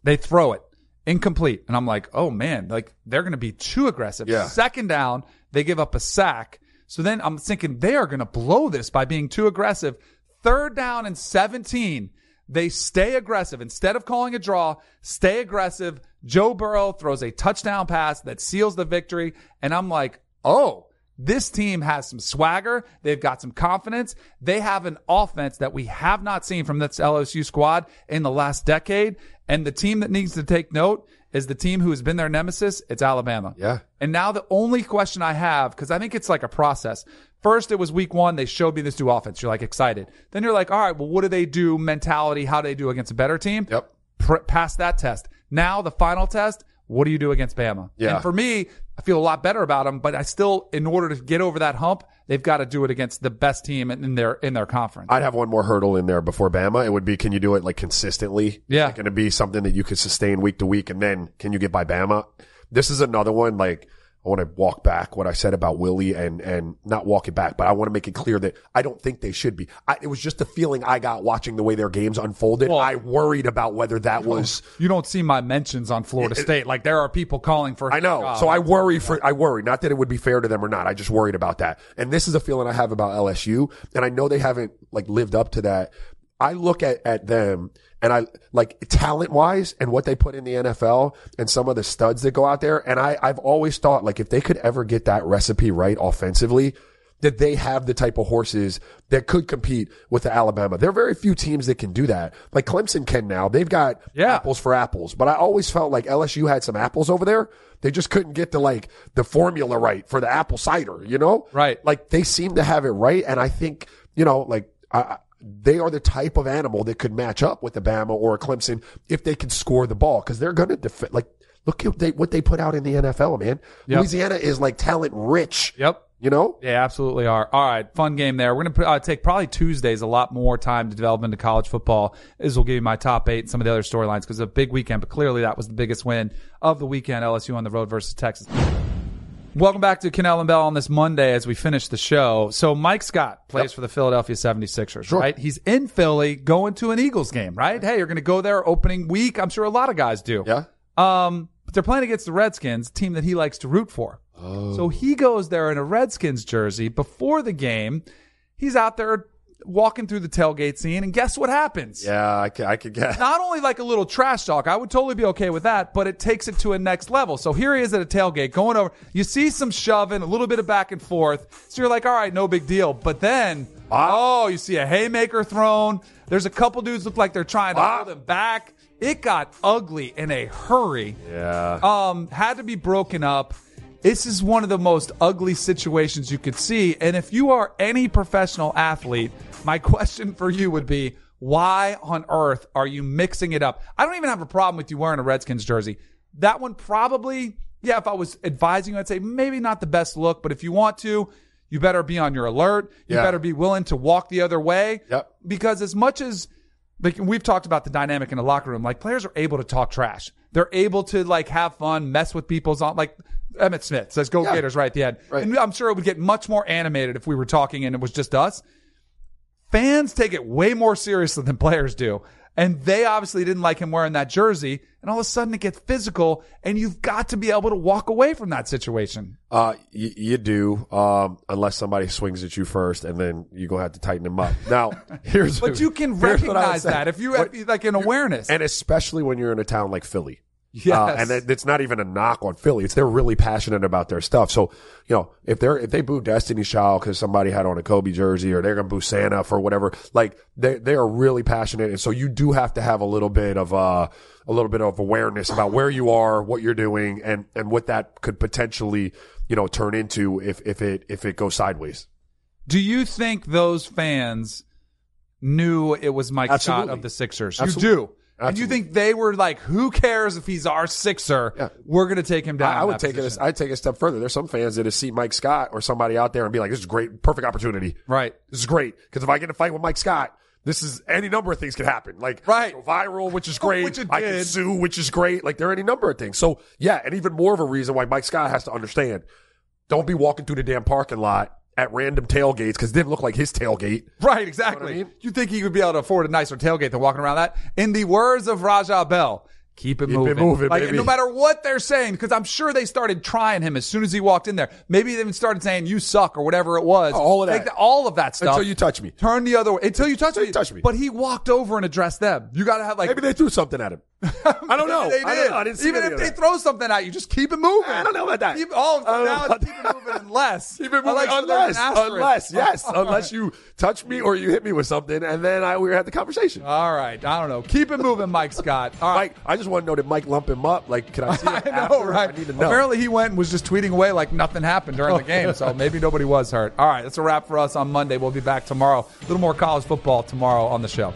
they throw it incomplete. And I'm like, oh man, like they're going to be too aggressive.
Yeah.
Second down, they give up a sack. So then I'm thinking they are going to blow this by being too aggressive. Third down and 17, they stay aggressive. Instead of calling a draw, stay aggressive. Joe Burrow throws a touchdown pass that seals the victory. And I'm like, oh, this team has some swagger. They've got some confidence. They have an offense that we have not seen from this LSU squad in the last decade. And the team that needs to take note is the team who has been their nemesis. It's Alabama.
Yeah.
And now the only question I have, because I think it's like a process. First, it was week one. They showed me this new offense. You're like excited. Then you're like, all right, well, what do they do mentality? How do they do against a better team?
Yep.
Pr- pass that test. Now the final test. What do you do against Bama?
Yeah.
And for me, I feel a lot better about them, but I still, in order to get over that hump, they've got to do it against the best team in their in their conference.
I'd have one more hurdle in there before Bama. It would be, can you do it like consistently?
Yeah.
Can it be something that you could sustain week to week? And then can you get by Bama? This is another one. Like I want to walk back what I said about Willie and, and not walk it back, but I want to make it clear that I don't think they should be. I, it was just a feeling I got watching the way their games unfolded.
Well-
I worried about whether that was,
you don't see my mentions on Florida State. Like there are people calling for.
I know.
uh,
so I worry for, I worry. Not that it would be fair to them or not. I just worried about that. And this is a feeling I have about LSU. And I know they haven't like lived up to that. I look at, at them and I like talent wise and what they put in the NFL and some of the studs that go out there. And I, I've always thought like if they could ever get that recipe right offensively, that they have the type of horses that could compete with the Alabama. There are very few teams that can do that. Like Clemson can now. They've got
Yeah.
apples for apples. But I always felt like LSU had some apples over there. They just couldn't get the like the formula right for the apple cider, you know?
Right.
Like they seem to have it right. And I think, you know, like I, I- they are the type of animal that could match up with a Bama or a Clemson if they can score the ball because they're going to defend. Like, look at they, what they put out in the NFL, man.
Yep.
Louisiana is like talent rich.
Yep.
You know?
They absolutely are. All right, fun game there. We're going to uh, take probably Tuesdays a lot more time to develop into college football. This will give you my top eight and some of the other storylines because it's a big weekend, but clearly that was the biggest win of the weekend. LSU on the road versus Texas. Welcome back to Kanell and Bell on this Monday as we finish the show. So Mike Scott plays for the Philadelphia 76ers, right? He's in Philly going to an Eagles game, right? Hey, you're going to go there opening week. I'm sure a lot of guys do.
Yeah.
Um, but they're playing against the Redskins, team that he likes to root for. So he goes there in a Redskins jersey before the game. He's out there walking through the tailgate scene, and guess what happens?
Yeah, I could, I could get.
Not only like a little trash talk, I would totally be okay with that, but it takes it to a next level. So here he is at a tailgate going over. You see some shoving, a little bit of back and forth. So you're like, all right, no big deal. But then, oh, you see a haymaker thrown. There's a couple dudes look like they're trying to
Ah.
hold him back. It got ugly in a hurry
Yeah.
um, had to be broken up. This is one of the most ugly situations you could see. And if you are any professional athlete, my question for you would be, why on earth are you mixing it up? I don't even have a problem with you wearing a Redskins jersey. That one probably, yeah, if I was advising you, I'd say maybe not the best look, but if you want to, you better be on your alert. You
Yeah.
better be willing to walk the other way.
Yep.
Because as much as like we've talked about the dynamic in the locker room, like players are able to talk trash. They're able to like have fun, mess with people's on like Emmitt Smith says go
Yeah.
Gators right at the end.
Right.
And I'm sure it would get much more animated if we were talking and it was just us. fans take it way more seriously than players do. And they obviously didn't like him wearing that jersey. And all of a sudden it gets physical and you've got to be able to walk away from that situation.
Uh, y- you do, um, unless somebody swings at you first, and then you gonna have to tighten them up. Now, here's
But you can
here's what I would
recognize that if you have
What-
like an awareness.
and especially when you're in a town like Philly.
Yes.
Uh, and it- it's not even a knock on Philly. It's they're really passionate about their stuff. So, you know, if they're, if they boo Destiny Child because somebody had on a Kobe jersey or they're going to boo Santa for whatever, like they, they are really passionate. And so you do have to have a little bit of, uh, a little bit of awareness about where you are, what you're doing and, and what that could potentially, you know, turn into if, if it, if it goes sideways.
Do you think those fans knew it was Mike Scott of the Sixers?
Absolutely.
You do. And you think they were like, who cares if he's our Sixer?
Yeah.
We're going to take him down.
I, I would take it.
position."
I'd take it a step further. There's some fans that have seen Mike Scott or somebody out there and be like, "This is great, perfect opportunity.
Right.
This is great because if I get a fight with Mike Scott, this is any number of things could happen. Like
Right.
go viral, which is oh, great.
Which it
I can sue, which is great. Like there are any number of things. So yeah, and even more of a reason why Mike Scott has to understand: don't be walking through the damn parking lot at random tailgates because it didn't look like his tailgate.
Right, exactly.
You know I mean?
You think he would be able to afford a nicer tailgate than walking around that? In the words of Raja Bell, keep it
Keep it
moving.
moving,
like,
baby.
no matter what they're saying, because I'm sure they started trying him as soon as he walked in there. Maybe they even started saying "you suck" or whatever it was.
Oh, all of that.
all of that stuff.
Until you touch me.
Turn the other way until you touch
Until
me.
you touch me.
But he walked over and addressed them. You got to have like
Maybe they threw something at him. I don't know.
They did.
I don't know. I didn't see
Even if they
that.
throw something at you, just keep it moving.
I don't know about that.
Keep, oh,
I
now it's keep it moving unless.
Keep it moving unless, unless, yes, unless you touch me or you hit me with something, and then I we had the conversation.
All right, I don't know. Keep it moving, Mike Scott. All right.
Mike, I just want to know did Mike lump him up? Like, can I see him
I know,
after?
right?
I need to know.
Apparently, he went and was just tweeting away like nothing happened during the oh. game. So maybe nobody was hurt. All right, that's a wrap for us on Monday. We'll be back tomorrow. A little more college football tomorrow on the show.